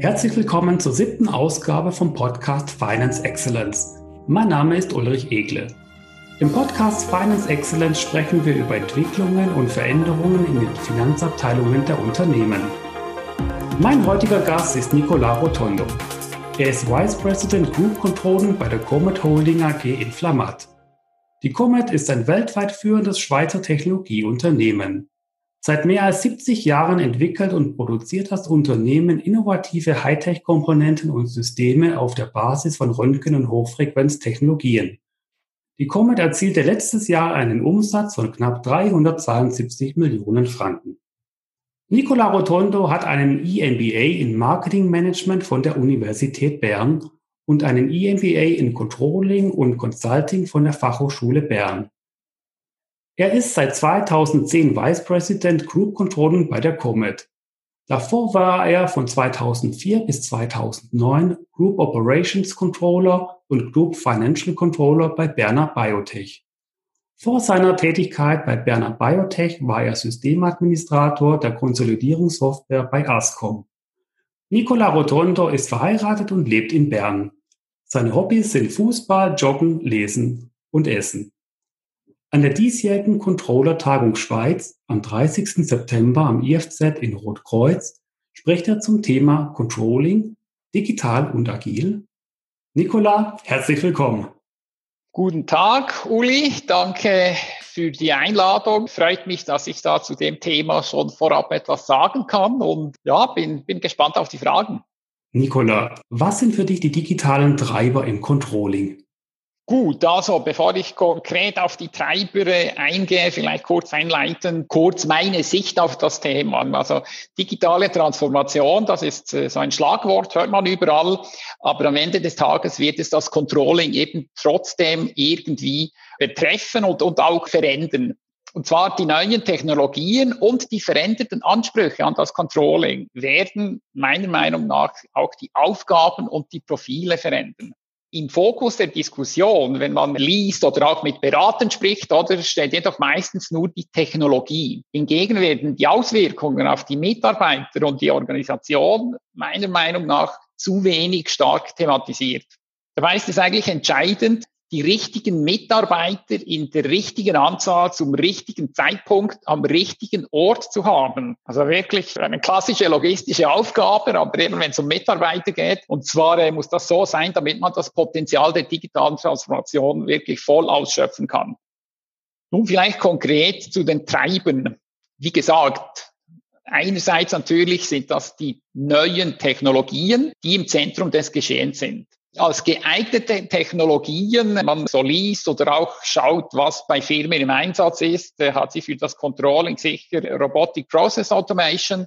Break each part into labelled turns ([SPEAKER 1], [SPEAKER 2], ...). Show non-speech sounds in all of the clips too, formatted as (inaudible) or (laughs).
[SPEAKER 1] Herzlich willkommen zur siebten Ausgabe vom Podcast Finance Excellence. Mein Name ist Ulrich Egle. Im Podcast Finance Excellence sprechen wir über Entwicklungen und Veränderungen in den Finanzabteilungen der Unternehmen. Mein heutiger Gast ist Nicola Rotondo. Er ist Vice President Group Controlling bei der Comet Holding AG in Flamatt. Die Comet ist ein weltweit führendes Schweizer Technologieunternehmen. Seit mehr als 70 Jahren entwickelt und produziert das Unternehmen innovative Hightech-Komponenten und Systeme auf der Basis von Röntgen- und Hochfrequenztechnologien. Die Comet erzielte letztes Jahr einen Umsatz von knapp 372 Millionen Franken. Nicola Rotondo hat einen EMBA in Marketing Management von der Universität Bern und einen EMBA in Controlling und Consulting von der Fachhochschule Bern. Er ist seit 2010 Vice President Group Controlling bei der Comet. Davor war er von 2004 bis 2009 Group Operations Controller und Group Financial Controller bei Berner Biotech. Vor seiner Tätigkeit bei Berner Biotech war er Systemadministrator der Konsolidierungssoftware bei Ascom. Nicola Rotondo ist verheiratet und lebt in Bern. Seine Hobbys sind Fußball, Joggen, Lesen und Essen. An der diesjährigen Controller-Tagung Schweiz am 30. September am IFZ in Rotkreuz spricht er zum Thema Controlling, digital und agil. Nicola, herzlich willkommen.
[SPEAKER 2] Guten Tag, Uli. Danke für die Einladung. Freut mich, dass ich da zu dem Thema schon vorab etwas sagen kann und ja, bin, bin gespannt auf die Fragen.
[SPEAKER 1] Nicola, was sind für dich die digitalen Treiber im Controlling?
[SPEAKER 2] Gut, also bevor ich konkret auf die Treiber eingehe, vielleicht kurz einleiten, kurz meine Sicht auf das Thema. Also digitale Transformation, das ist äh, so ein Schlagwort, hört man überall, aber am Ende des Tages wird es das Controlling eben trotzdem irgendwie betreffen und, und auch verändern. Und zwar die neuen Technologien und die veränderten Ansprüche an das Controlling werden meiner Meinung nach auch die Aufgaben und die Profile verändern im Fokus der Diskussion, wenn man liest oder auch mit Beratern spricht, oder steht jedoch meistens nur die Technologie. Hingegen werden die Auswirkungen auf die Mitarbeiter und die Organisation meiner Meinung nach zu wenig stark thematisiert. Dabei ist es eigentlich entscheidend, die richtigen Mitarbeiter in der richtigen Anzahl zum richtigen Zeitpunkt am richtigen Ort zu haben. Also wirklich eine klassische logistische Aufgabe, aber eben wenn es um Mitarbeiter geht. Und zwar äh, muss das so sein, damit man das Potenzial der digitalen Transformation wirklich voll ausschöpfen kann. Nun vielleicht konkret zu den Treibern. Wie gesagt, einerseits natürlich sind das die neuen Technologien, die im Zentrum des Geschehens sind als geeignete Technologien man so liest oder auch schaut, was bei Firmen im Einsatz ist, hat sie für das Controlling sicher Robotic Process Automation,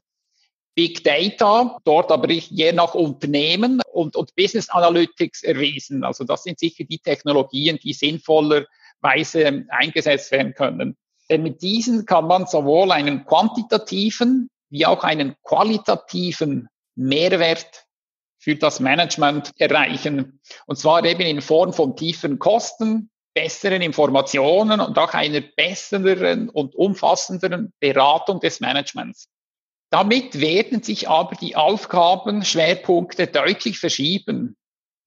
[SPEAKER 2] Big Data, dort aber je nach Unternehmen und, und Business Analytics erwiesen. Also das sind sicher die Technologien, die sinnvollerweise eingesetzt werden können. Denn mit diesen kann man sowohl einen quantitativen wie auch einen qualitativen Mehrwert für das Management erreichen. Und zwar eben in Form von tiefen Kosten, besseren Informationen und auch einer besseren und umfassenderen Beratung des Managements. Damit werden sich aber die Aufgabenschwerpunkte deutlich verschieben.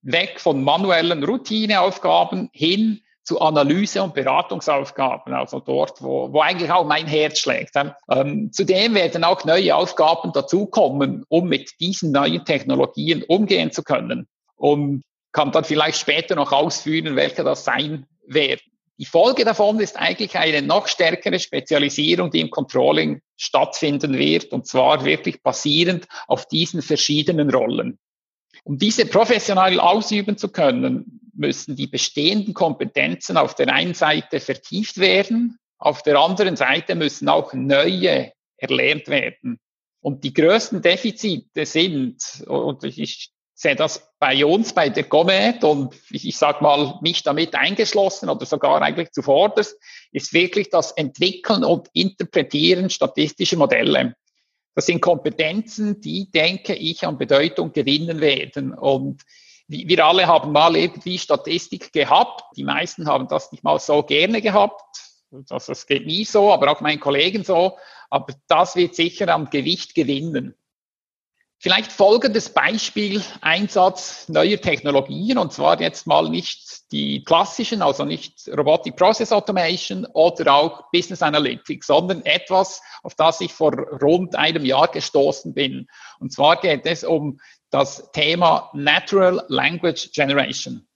[SPEAKER 2] Weg von manuellen Routineaufgaben hin zu Analyse- und Beratungsaufgaben, also dort, wo, wo eigentlich auch mein Herz schlägt. Ähm, zudem werden auch neue Aufgaben dazukommen, um mit diesen neuen Technologien umgehen zu können. Und kann dann vielleicht später noch ausführen, welche das sein werden. Die Folge davon ist eigentlich eine noch stärkere Spezialisierung, die im Controlling stattfinden wird, und zwar wirklich basierend auf diesen verschiedenen Rollen. Um diese professionell ausüben zu können, müssen die bestehenden Kompetenzen auf der einen Seite vertieft werden, auf der anderen Seite müssen auch neue erlernt werden. Und die größten Defizite sind, und ich sehe das bei uns, bei der Comet und ich, ich sage mal mich damit eingeschlossen oder sogar eigentlich zuvorderst, ist wirklich das Entwickeln und Interpretieren statistischer Modelle. Das sind Kompetenzen, die, denke ich, an Bedeutung gewinnen werden. Und wir alle haben mal irgendwie Statistik gehabt. Die meisten haben das nicht mal so gerne gehabt. Also es geht nie so, aber auch meinen Kollegen so. Aber das wird sicher am Gewicht gewinnen. Vielleicht folgendes Beispiel, Einsatz neuer Technologien, und zwar jetzt mal nicht die klassischen, also nicht Robotic Process Automation oder auch Business Analytics, sondern etwas, auf das ich vor rund einem Jahr gestoßen bin. Und zwar geht es um das Thema Natural Language Generation.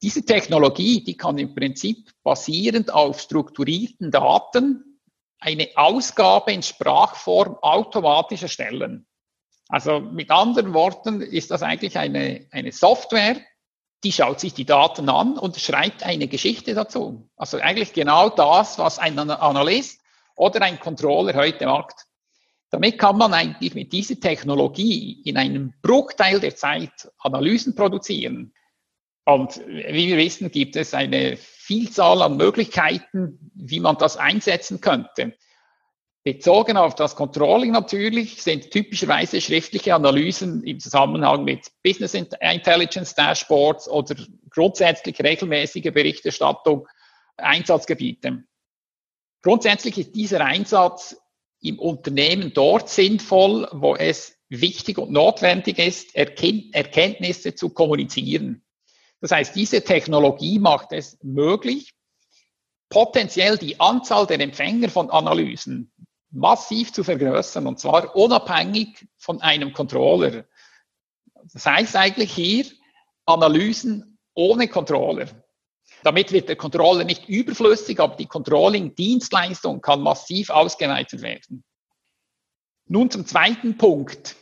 [SPEAKER 2] Diese Technologie, die kann im Prinzip basierend auf strukturierten Daten eine Ausgabe in Sprachform automatisch erstellen. Also mit anderen Worten ist das eigentlich eine, eine Software, die schaut sich die Daten an und schreibt eine Geschichte dazu. Also eigentlich genau das, was ein Analyst oder ein Controller heute macht. Damit kann man eigentlich mit dieser Technologie in einem Bruchteil der Zeit Analysen produzieren. Und wie wir wissen, gibt es eine Vielzahl an Möglichkeiten, wie man das einsetzen könnte. Bezogen auf das Controlling natürlich sind typischerweise schriftliche Analysen im Zusammenhang mit Business Intelligence Dashboards oder grundsätzlich regelmäßige Berichterstattung Einsatzgebiete. Grundsätzlich ist dieser Einsatz im Unternehmen dort sinnvoll, wo es wichtig und notwendig ist, Erkenntnisse zu kommunizieren. Das heißt, diese Technologie macht es möglich, potenziell die Anzahl der Empfänger von Analysen massiv zu vergrößern und zwar unabhängig von einem Controller. Das heißt eigentlich hier Analysen ohne Controller. Damit wird der Controller nicht überflüssig, aber die Controlling-Dienstleistung kann massiv ausgeweitet werden. Nun zum zweiten Punkt.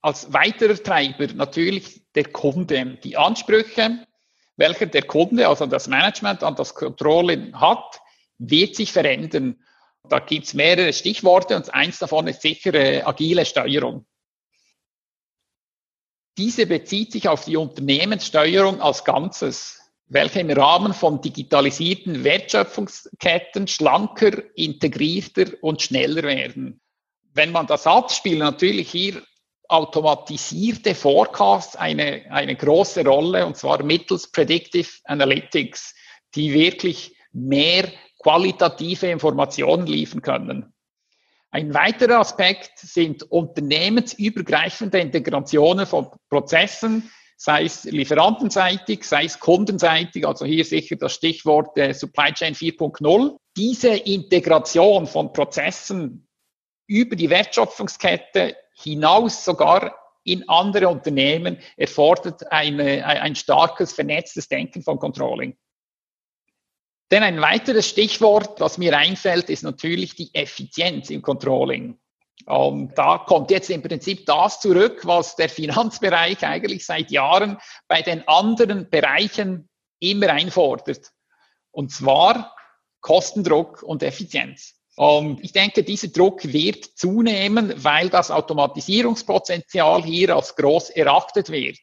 [SPEAKER 2] Als weiterer Treiber natürlich der Kunde. Die Ansprüche, welche der Kunde, also das Management an das Controlling hat, wird sich verändern. Da gibt es mehrere Stichworte und eins davon ist sicher äh, agile Steuerung. Diese bezieht sich auf die Unternehmenssteuerung als Ganzes, welche im Rahmen von digitalisierten Wertschöpfungsketten schlanker, integrierter und schneller werden. Wenn man das hat, spielen natürlich hier automatisierte Forecasts eine, eine große Rolle, und zwar mittels Predictive Analytics, die wirklich mehr qualitative Informationen liefern können. Ein weiterer Aspekt sind unternehmensübergreifende Integrationen von Prozessen, sei es lieferantenseitig, sei es kundenseitig, also hier sicher das Stichwort äh, Supply Chain 4.0. Diese Integration von Prozessen über die Wertschöpfungskette hinaus sogar in andere Unternehmen erfordert eine, ein starkes vernetztes Denken von Controlling. Denn ein weiteres Stichwort, was mir einfällt, ist natürlich die Effizienz im Controlling. Und da kommt jetzt im Prinzip das zurück, was der Finanzbereich eigentlich seit Jahren bei den anderen Bereichen immer einfordert. Und zwar Kostendruck und Effizienz. Und ich denke, dieser Druck wird zunehmen, weil das Automatisierungspotenzial hier als groß erachtet wird.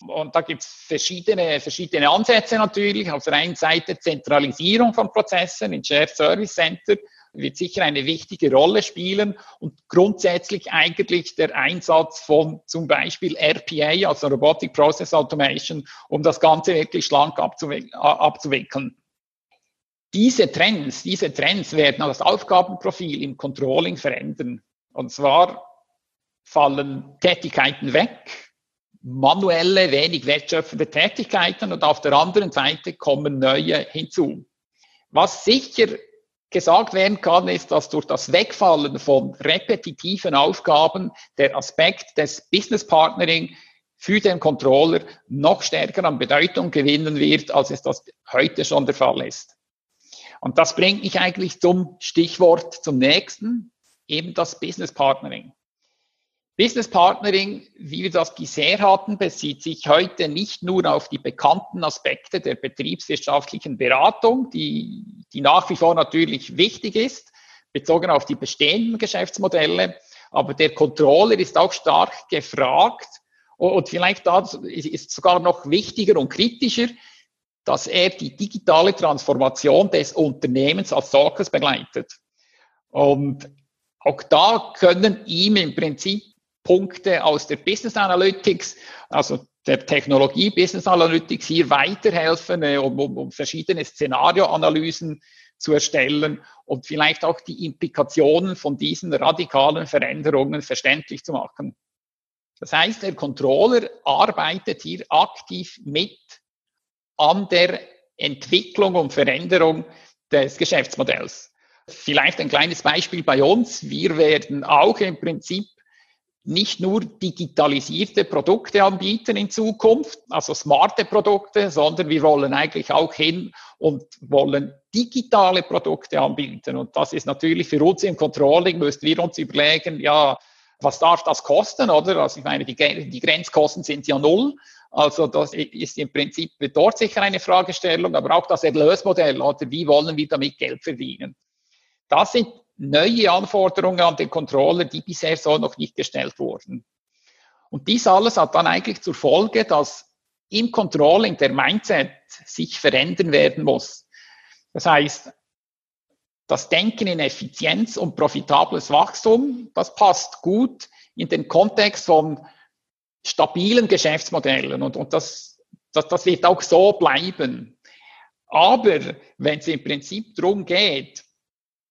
[SPEAKER 2] Und da gibt es verschiedene, verschiedene Ansätze natürlich. Auf der einen Seite Zentralisierung von Prozessen in Shared Service Center wird sicher eine wichtige Rolle spielen und grundsätzlich eigentlich der Einsatz von zum Beispiel RPA, also Robotic Process Automation, um das Ganze wirklich schlank abzuwickeln. Diese Trends, diese Trends werden das Aufgabenprofil im Controlling verändern. Und zwar fallen Tätigkeiten weg, manuelle, wenig wertschöpfende Tätigkeiten und auf der anderen Seite kommen neue hinzu. Was sicher gesagt werden kann, ist, dass durch das Wegfallen von repetitiven Aufgaben der Aspekt des Business Partnering für den Controller noch stärker an Bedeutung gewinnen wird, als es das heute schon der Fall ist. Und das bringt mich eigentlich zum Stichwort zum nächsten, eben das Business Partnering. Business Partnering, wie wir das bisher hatten, bezieht sich heute nicht nur auf die bekannten Aspekte der betriebswirtschaftlichen Beratung, die, die nach wie vor natürlich wichtig ist, bezogen auf die bestehenden Geschäftsmodelle. Aber der Controller ist auch stark gefragt und vielleicht ist sogar noch wichtiger und kritischer, dass er die digitale Transformation des Unternehmens als solches begleitet. Und auch da können ihm im Prinzip Punkte aus der Business Analytics, also der Technologie Business Analytics hier weiterhelfen, äh, um, um, um verschiedene Szenarioanalysen zu erstellen und vielleicht auch die Implikationen von diesen radikalen Veränderungen verständlich zu machen. Das heißt, der Controller arbeitet hier aktiv mit an der Entwicklung und Veränderung des Geschäftsmodells. Vielleicht ein kleines Beispiel bei uns. Wir werden auch im Prinzip nicht nur digitalisierte Produkte anbieten in Zukunft, also smarte Produkte, sondern wir wollen eigentlich auch hin und wollen digitale Produkte anbieten. Und das ist natürlich für uns im Controlling, müssen wir uns überlegen, ja, was darf das kosten, oder? Also ich meine, die, die Grenzkosten sind ja null. Also das ist im Prinzip dort sicher eine Fragestellung, aber auch das Erlösmodell, oder wie wollen wir damit Geld verdienen? Das sind neue Anforderungen an den Controller, die bisher so noch nicht gestellt wurden. Und dies alles hat dann eigentlich zur Folge, dass im Controlling der Mindset sich verändern werden muss. Das heißt, das Denken in Effizienz und profitables Wachstum, das passt gut in den Kontext von stabilen Geschäftsmodellen und, und das, das, das wird auch so bleiben. Aber wenn es im Prinzip darum geht,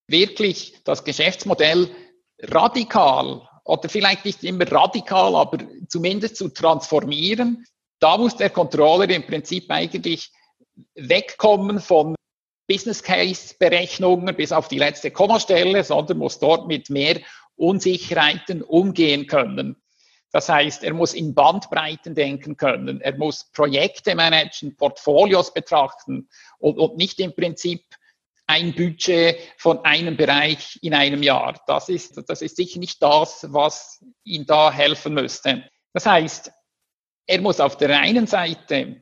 [SPEAKER 2] wirklich das Geschäftsmodell radikal oder vielleicht nicht immer radikal, aber zumindest zu transformieren. Da muss der Controller im Prinzip eigentlich wegkommen von Business Case Berechnungen bis auf die letzte Kommastelle, sondern muss dort mit mehr Unsicherheiten umgehen können. Das heißt, er muss in Bandbreiten denken können, er muss Projekte managen, Portfolios betrachten und, und nicht im Prinzip ein Budget von einem Bereich in einem Jahr. Das ist, das ist sicher nicht das, was ihm da helfen müsste. Das heißt, er muss auf der einen Seite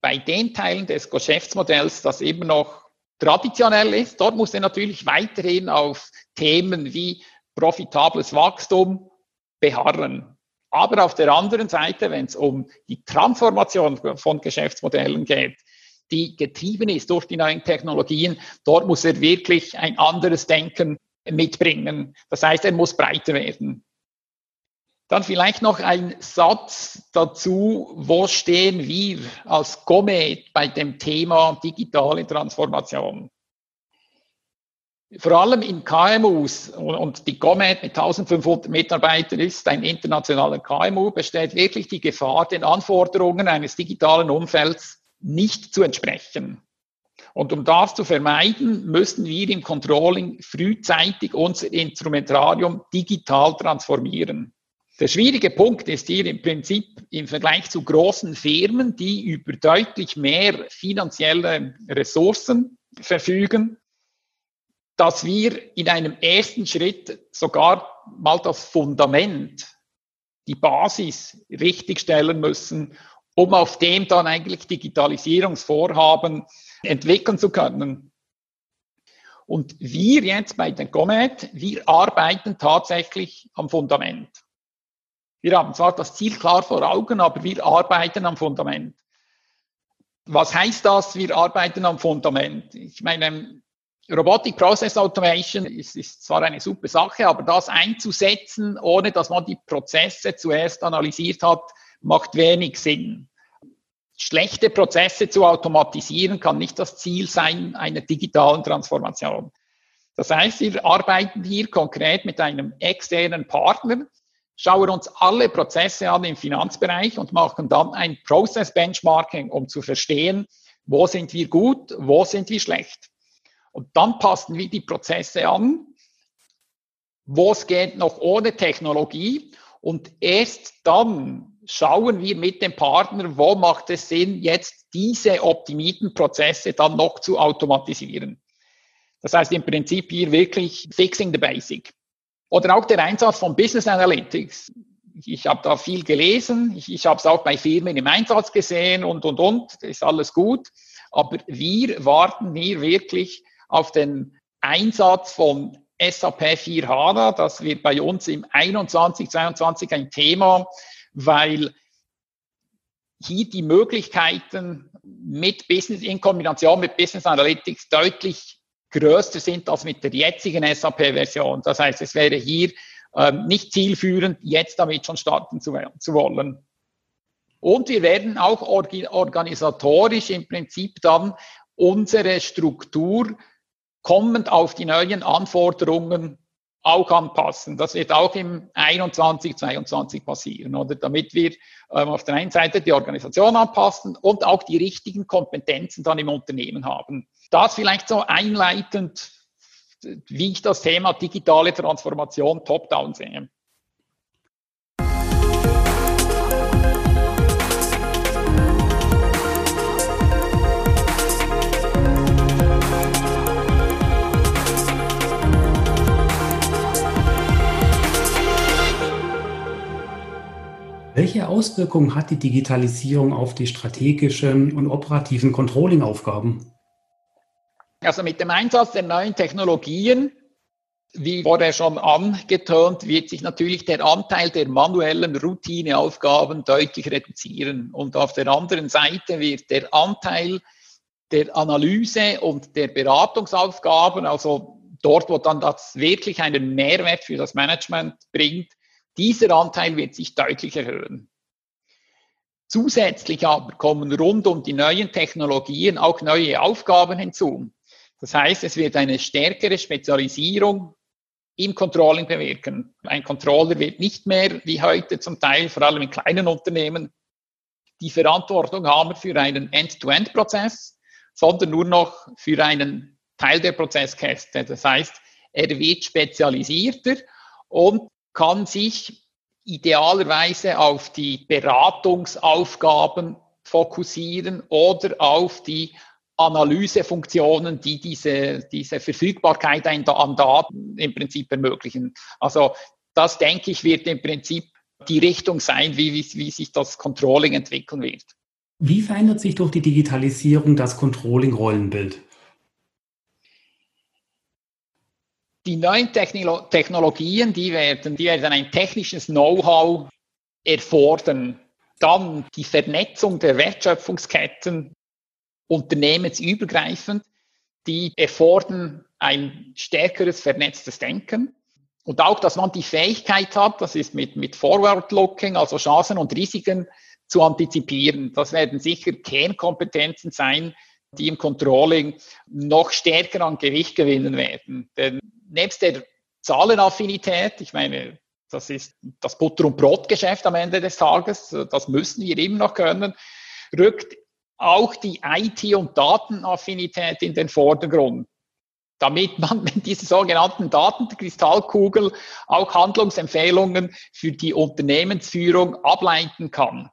[SPEAKER 2] bei den Teilen des Geschäftsmodells, das immer noch traditionell ist, dort muss er natürlich weiterhin auf Themen wie profitables Wachstum beharren. Aber auf der anderen Seite, wenn es um die Transformation von Geschäftsmodellen geht, die getrieben ist durch die neuen Technologien, dort muss er wirklich ein anderes Denken mitbringen. Das heißt, er muss breiter werden. Dann vielleicht noch ein Satz dazu, wo stehen wir als Comet bei dem Thema digitale Transformation? Vor allem in KMUs und die Comet mit 1500 Mitarbeitern ist ein internationaler KMU, besteht wirklich die Gefahr, den Anforderungen eines digitalen Umfelds nicht zu entsprechen. Und um das zu vermeiden, müssen wir im Controlling frühzeitig unser Instrumentarium digital transformieren. Der schwierige Punkt ist hier im Prinzip im Vergleich zu großen Firmen, die über deutlich mehr finanzielle Ressourcen verfügen, dass wir in einem ersten Schritt sogar mal das Fundament, die Basis richtigstellen müssen, um auf dem dann eigentlich Digitalisierungsvorhaben entwickeln zu können. Und wir jetzt bei den Comet, wir arbeiten tatsächlich am Fundament. Wir haben zwar das Ziel klar vor Augen, aber wir arbeiten am Fundament. Was heißt das, wir arbeiten am Fundament? Ich meine, Robotic Process Automation ist, ist zwar eine super Sache, aber das einzusetzen, ohne dass man die Prozesse zuerst analysiert hat, macht wenig Sinn. Schlechte Prozesse zu automatisieren kann nicht das Ziel sein einer digitalen Transformation. Das heißt, wir arbeiten hier konkret mit einem externen Partner, schauen uns alle Prozesse an im Finanzbereich und machen dann ein Process Benchmarking, um zu verstehen, wo sind wir gut, wo sind wir schlecht. Und dann passen wir die Prozesse an, wo es geht noch ohne Technologie und erst dann schauen wir mit dem Partner, wo macht es Sinn, jetzt diese optimierten Prozesse dann noch zu automatisieren. Das heißt im Prinzip hier wirklich fixing the basic. Oder auch der Einsatz von Business Analytics. Ich habe da viel gelesen, ich, ich habe es auch bei Firmen im Einsatz gesehen und, und, und, das ist alles gut. Aber wir warten hier wirklich auf den Einsatz von SAP 4 HANA. Das wird bei uns im 21, 22 ein Thema weil hier die Möglichkeiten mit Business in Kombination mit Business Analytics deutlich größer sind als mit der jetzigen SAP-Version. Das heißt, es wäre hier ähm, nicht zielführend, jetzt damit schon starten zu, zu wollen. Und wir werden auch organisatorisch im Prinzip dann unsere Struktur kommend auf die neuen Anforderungen auch anpassen. Das wird auch im 21, 22 passieren, oder? Damit wir ähm, auf der einen Seite die Organisation anpassen und auch die richtigen Kompetenzen dann im Unternehmen haben. Das vielleicht so einleitend, wie ich das Thema digitale Transformation top-down sehe.
[SPEAKER 1] Welche Auswirkungen hat die Digitalisierung auf die strategischen und operativen Controlling-Aufgaben?
[SPEAKER 2] Also mit dem Einsatz der neuen Technologien, wie vorher schon angetönt, wird sich natürlich der Anteil der manuellen Routineaufgaben deutlich reduzieren. Und auf der anderen Seite wird der Anteil der Analyse und der Beratungsaufgaben, also dort, wo dann das wirklich einen Mehrwert für das Management bringt, dieser Anteil wird sich deutlich erhöhen. Zusätzlich aber kommen rund um die neuen Technologien auch neue Aufgaben hinzu. Das heißt, es wird eine stärkere Spezialisierung im Controlling bewirken. Ein Controller wird nicht mehr wie heute zum Teil, vor allem in kleinen Unternehmen, die Verantwortung haben für einen End-to-End-Prozess, sondern nur noch für einen Teil der Prozesskette. Das heißt, er wird spezialisierter und kann sich idealerweise auf die Beratungsaufgaben fokussieren oder auf die Analysefunktionen, die diese, diese Verfügbarkeit an Daten im Prinzip ermöglichen. Also das, denke ich, wird im Prinzip die Richtung sein, wie, wie, wie sich das Controlling entwickeln wird.
[SPEAKER 1] Wie verändert sich durch die Digitalisierung das Controlling-Rollenbild?
[SPEAKER 2] Die neuen Technologien, die werden, die werden ein technisches Know-how erfordern. Dann die Vernetzung der Wertschöpfungsketten, unternehmensübergreifend, die erfordern ein stärkeres vernetztes Denken. Und auch, dass man die Fähigkeit hat, das ist mit, mit Forward-Looking, also Chancen und Risiken zu antizipieren. Das werden sicher Kernkompetenzen sein, die im Controlling noch stärker an Gewicht gewinnen werden. Denn nebst der Zahlenaffinität, ich meine, das ist das Butter- und Brotgeschäft am Ende des Tages, das müssen wir immer noch können, rückt auch die IT- und Datenaffinität in den Vordergrund, damit man mit dieser sogenannten Datenkristallkugel auch Handlungsempfehlungen für die Unternehmensführung ableiten kann.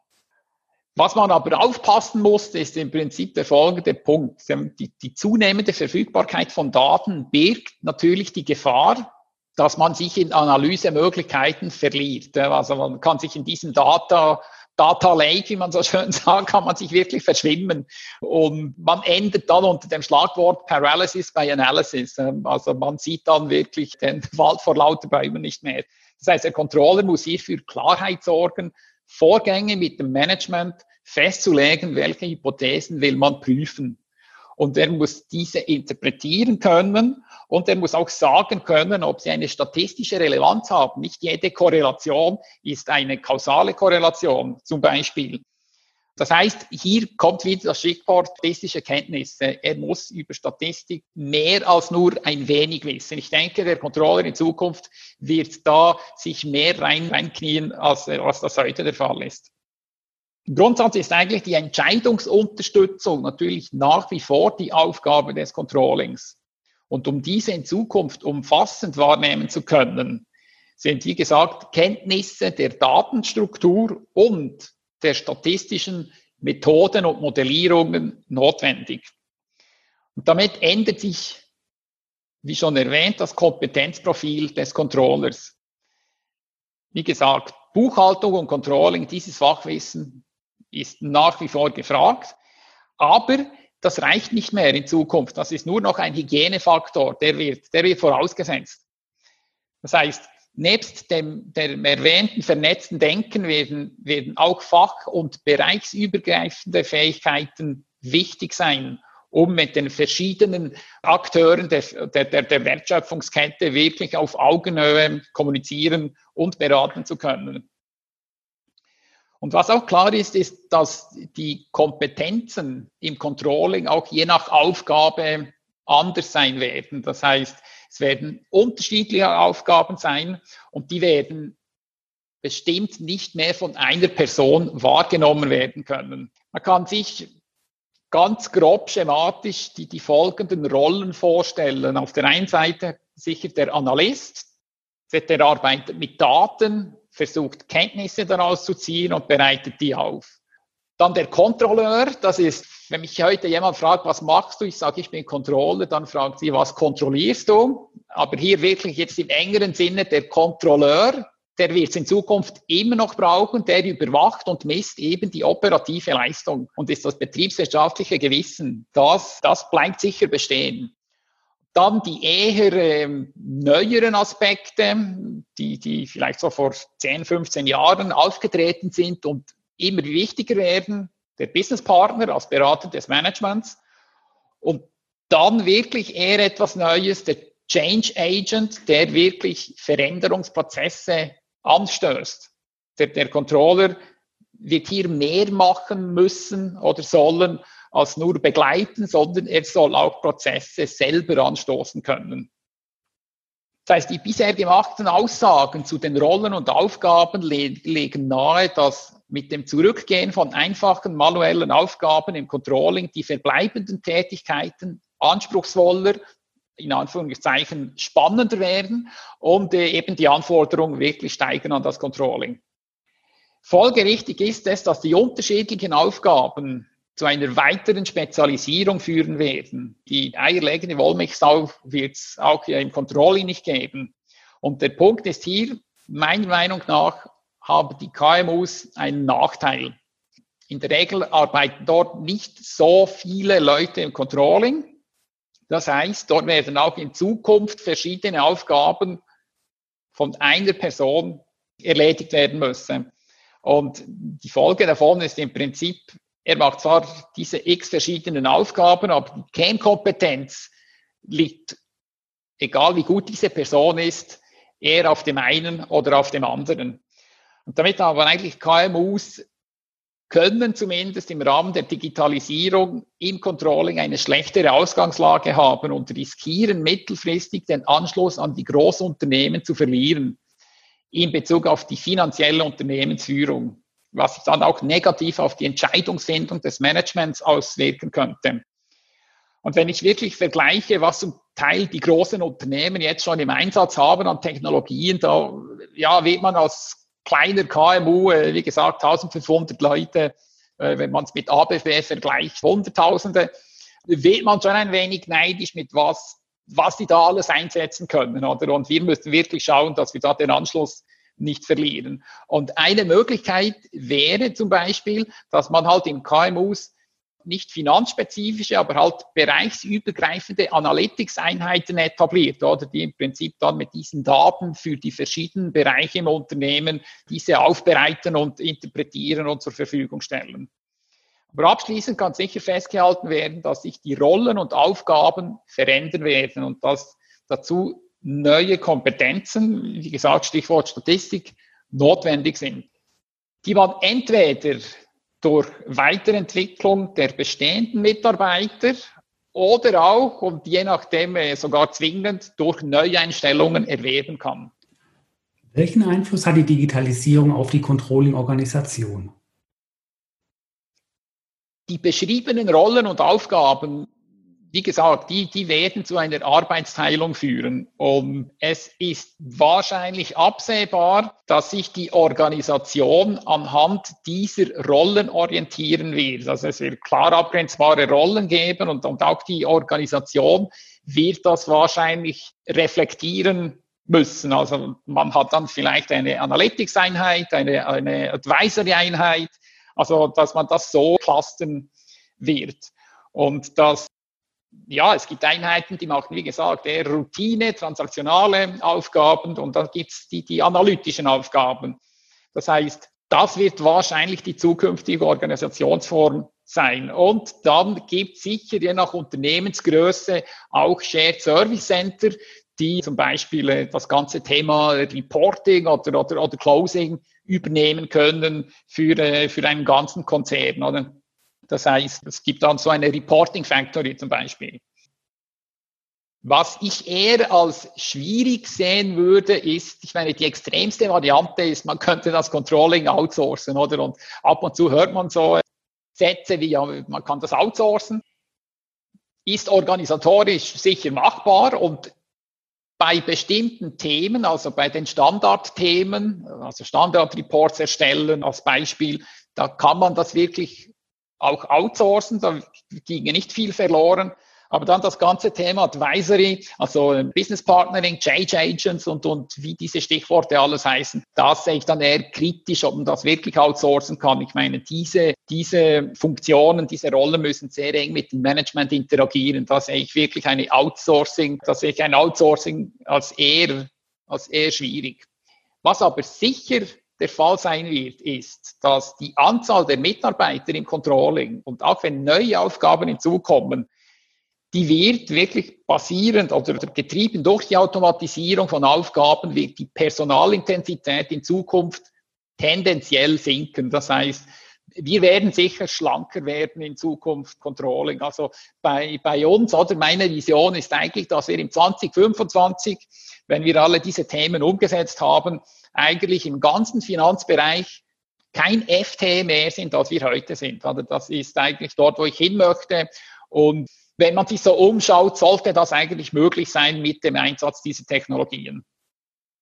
[SPEAKER 2] Was man aber aufpassen muss, ist im Prinzip der folgende Punkt. Die, die, zunehmende Verfügbarkeit von Daten birgt natürlich die Gefahr, dass man sich in Analysemöglichkeiten verliert. Also man kann sich in diesem Data, Data Lake, wie man so schön (laughs) sagt, kann man sich wirklich verschwimmen. Und man endet dann unter dem Schlagwort Paralysis by Analysis. Also man sieht dann wirklich den (laughs) Wald vor lauter Bäumen nicht mehr. Das heißt, der Controller muss hier für Klarheit sorgen, Vorgänge mit dem Management festzulegen, welche Hypothesen will man prüfen. Und er muss diese interpretieren können und er muss auch sagen können, ob sie eine statistische Relevanz haben. Nicht jede Korrelation ist eine kausale Korrelation zum Beispiel. Das heißt, hier kommt wieder das Stichwort statistische Kenntnisse. Er muss über Statistik mehr als nur ein wenig wissen. Ich denke, der Controller in Zukunft wird da sich mehr rein, reinknien, als, als das heute der Fall ist. Im Grundsatz ist eigentlich die Entscheidungsunterstützung natürlich nach wie vor die Aufgabe des Controllings. Und um diese in Zukunft umfassend wahrnehmen zu können, sind, wie gesagt, Kenntnisse der Datenstruktur und der statistischen Methoden und Modellierungen notwendig. Und damit ändert sich, wie schon erwähnt, das Kompetenzprofil des Controllers. Wie gesagt, Buchhaltung und Controlling, dieses Fachwissen ist nach wie vor gefragt, aber das reicht nicht mehr in Zukunft. Das ist nur noch ein Hygienefaktor, der wird, der wird vorausgesetzt. Das heißt, Nebst dem, dem erwähnten vernetzten Denken werden, werden auch fach- und bereichsübergreifende Fähigkeiten wichtig sein, um mit den verschiedenen Akteuren der, der, der Wertschöpfungskette wirklich auf Augenhöhe kommunizieren und beraten zu können. Und was auch klar ist, ist, dass die Kompetenzen im Controlling auch je nach Aufgabe anders sein werden. Das heißt, es werden unterschiedliche Aufgaben sein und die werden bestimmt nicht mehr von einer Person wahrgenommen werden können. Man kann sich ganz grob schematisch die, die folgenden Rollen vorstellen. Auf der einen Seite sicher der Analyst, der arbeitet mit Daten, versucht Kenntnisse daraus zu ziehen und bereitet die auf. Dann der Kontrolleur, das ist, wenn mich heute jemand fragt, was machst du? Ich sage, ich bin Controller, dann fragt sie, was kontrollierst du? Aber hier wirklich jetzt im engeren Sinne der Kontrolleur, der wird es in Zukunft immer noch brauchen, der überwacht und misst eben die operative Leistung und ist das betriebswirtschaftliche Gewissen. Das, das bleibt sicher bestehen. Dann die eher ähm, neueren Aspekte, die, die vielleicht so vor 10, 15 Jahren aufgetreten sind und immer wichtiger werden, der Businesspartner als Berater des Managements und dann wirklich eher etwas Neues, der Change Agent, der wirklich Veränderungsprozesse anstößt. Der, der Controller wird hier mehr machen müssen oder sollen als nur begleiten, sondern er soll auch Prozesse selber anstoßen können. Das heißt, die bisher gemachten Aussagen zu den Rollen und Aufgaben legen nahe, dass mit dem Zurückgehen von einfachen manuellen Aufgaben im Controlling die verbleibenden Tätigkeiten anspruchsvoller, in Anführungszeichen spannender werden und äh, eben die Anforderungen wirklich steigen an das Controlling. Folgerichtig ist es, dass die unterschiedlichen Aufgaben zu einer weiteren Spezialisierung führen werden. Die eierlegende Wollmilchsau wird es auch im Controlling nicht geben. Und der Punkt ist hier, meiner Meinung nach, haben die KMUs einen Nachteil. In der Regel arbeiten dort nicht so viele Leute im Controlling. Das heißt, dort werden auch in Zukunft verschiedene Aufgaben von einer Person erledigt werden müssen. Und die Folge davon ist im Prinzip, er macht zwar diese x verschiedenen Aufgaben, aber die Kernkompetenz liegt, egal wie gut diese Person ist, eher auf dem einen oder auf dem anderen. Und damit aber eigentlich KMUs können zumindest im Rahmen der Digitalisierung im Controlling eine schlechtere Ausgangslage haben und riskieren mittelfristig den Anschluss an die Großunternehmen zu verlieren in Bezug auf die finanzielle Unternehmensführung, was sich dann auch negativ auf die Entscheidungsfindung des Managements auswirken könnte. Und wenn ich wirklich vergleiche, was zum Teil die großen Unternehmen jetzt schon im Einsatz haben an Technologien, da ja, wird man als kleiner KMU, äh, wie gesagt, 1500 Leute, äh, wenn man es mit ABW vergleicht, Hunderttausende, wird man schon ein wenig neidisch, mit was, was die da alles einsetzen können. Oder? Und wir müssen wirklich schauen, dass wir da den Anschluss nicht verlieren. Und eine Möglichkeit wäre zum Beispiel, dass man halt in KMUs nicht finanzspezifische, aber halt bereichsübergreifende Analytics-Einheiten etabliert, oder die im Prinzip dann mit diesen Daten für die verschiedenen Bereiche im Unternehmen diese aufbereiten und interpretieren und zur Verfügung stellen. Aber abschließend kann sicher festgehalten werden, dass sich die Rollen und Aufgaben verändern werden und dass dazu neue Kompetenzen, wie gesagt, Stichwort Statistik, notwendig sind, die man entweder durch Weiterentwicklung der bestehenden Mitarbeiter oder auch und je nachdem äh, sogar zwingend durch Neueinstellungen erwerben kann.
[SPEAKER 1] Welchen Einfluss hat die Digitalisierung auf die Controlling-Organisation?
[SPEAKER 2] Die beschriebenen Rollen und Aufgaben wie gesagt, die, die werden zu einer Arbeitsteilung führen. Und es ist wahrscheinlich absehbar, dass sich die Organisation anhand dieser Rollen orientieren wird. Also es wird klar abgrenzbare Rollen geben und, und auch die Organisation wird das wahrscheinlich reflektieren müssen. Also man hat dann vielleicht eine Analytics-Einheit, eine, eine Advisory-Einheit, also dass man das so clustern wird. Und dass ja, es gibt Einheiten, die machen, wie gesagt, eher Routine, transaktionale Aufgaben und dann gibt es die, die analytischen Aufgaben. Das heißt, das wird wahrscheinlich die zukünftige Organisationsform sein. Und dann gibt es sicher je nach Unternehmensgröße auch Shared Service Center, die zum Beispiel äh, das ganze Thema Reporting oder, oder, oder Closing übernehmen können für, äh, für einen ganzen Konzern. Oder? Das heißt, es gibt dann so eine Reporting Factory zum Beispiel. Was ich eher als schwierig sehen würde, ist, ich meine, die extremste Variante ist, man könnte das Controlling outsourcen, oder? Und ab und zu hört man so Sätze wie, ja, man kann das outsourcen. Ist organisatorisch sicher machbar und bei bestimmten Themen, also bei den Standardthemen, also Standardreports erstellen als Beispiel, da kann man das wirklich auch outsourcen, da ginge nicht viel verloren. Aber dann das ganze Thema Advisory, also Business Partnering, Change Agents und, und wie diese Stichworte alles heißen, das sehe ich dann eher kritisch, ob man das wirklich outsourcen kann. Ich meine, diese, diese Funktionen, diese Rollen müssen sehr eng mit dem Management interagieren. Da sehe ich wirklich eine Outsourcing, da sehe ich ein Outsourcing als eher, als eher schwierig. Was aber sicher der Fall sein wird, ist, dass die Anzahl der Mitarbeiter im Controlling und auch wenn neue Aufgaben hinzukommen, die wird wirklich basierend oder getrieben durch die Automatisierung von Aufgaben, wird die Personalintensität in Zukunft tendenziell sinken. Das heißt, wir werden sicher schlanker werden in Zukunft Controlling. Also bei, bei uns oder meine Vision ist eigentlich, dass wir im 2025, wenn wir alle diese Themen umgesetzt haben, eigentlich im ganzen Finanzbereich kein FT mehr sind, als wir heute sind. Also das ist eigentlich dort, wo ich hin möchte. Und wenn man sich so umschaut, sollte das eigentlich möglich sein mit dem Einsatz dieser Technologien.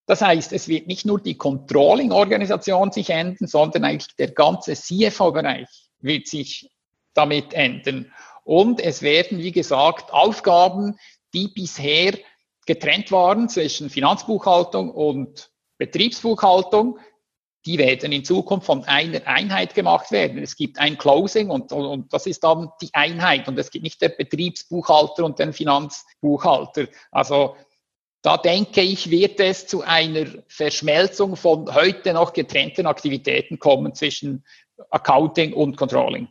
[SPEAKER 2] Das heißt, es wird nicht nur die Controlling-Organisation sich ändern, sondern eigentlich der ganze CFO-Bereich wird sich damit ändern. Und es werden, wie gesagt, Aufgaben, die bisher getrennt waren zwischen Finanzbuchhaltung und Betriebsbuchhaltung, die werden in Zukunft von einer Einheit gemacht werden. Es gibt ein Closing und, und das ist dann die Einheit und es gibt nicht der Betriebsbuchhalter und den Finanzbuchhalter. Also da denke ich, wird es zu einer Verschmelzung von heute noch getrennten Aktivitäten kommen zwischen Accounting und Controlling.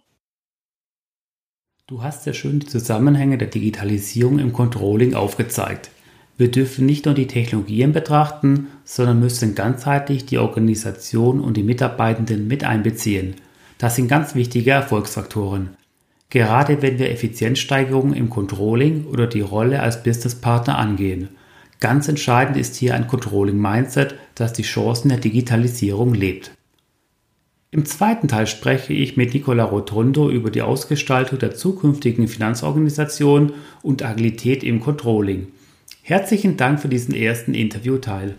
[SPEAKER 1] Du hast sehr schön die Zusammenhänge der Digitalisierung im Controlling aufgezeigt. Wir dürfen nicht nur die Technologien betrachten, sondern müssen ganzheitlich die Organisation und die Mitarbeitenden mit einbeziehen. Das sind ganz wichtige Erfolgsfaktoren. Gerade wenn wir Effizienzsteigerungen im Controlling oder die Rolle als Businesspartner angehen. Ganz entscheidend ist hier ein Controlling-Mindset, das die Chancen der Digitalisierung lebt. Im zweiten Teil spreche ich mit Nicola Rotondo über die Ausgestaltung der zukünftigen Finanzorganisation und Agilität im Controlling. Herzlichen Dank für diesen ersten Interviewteil.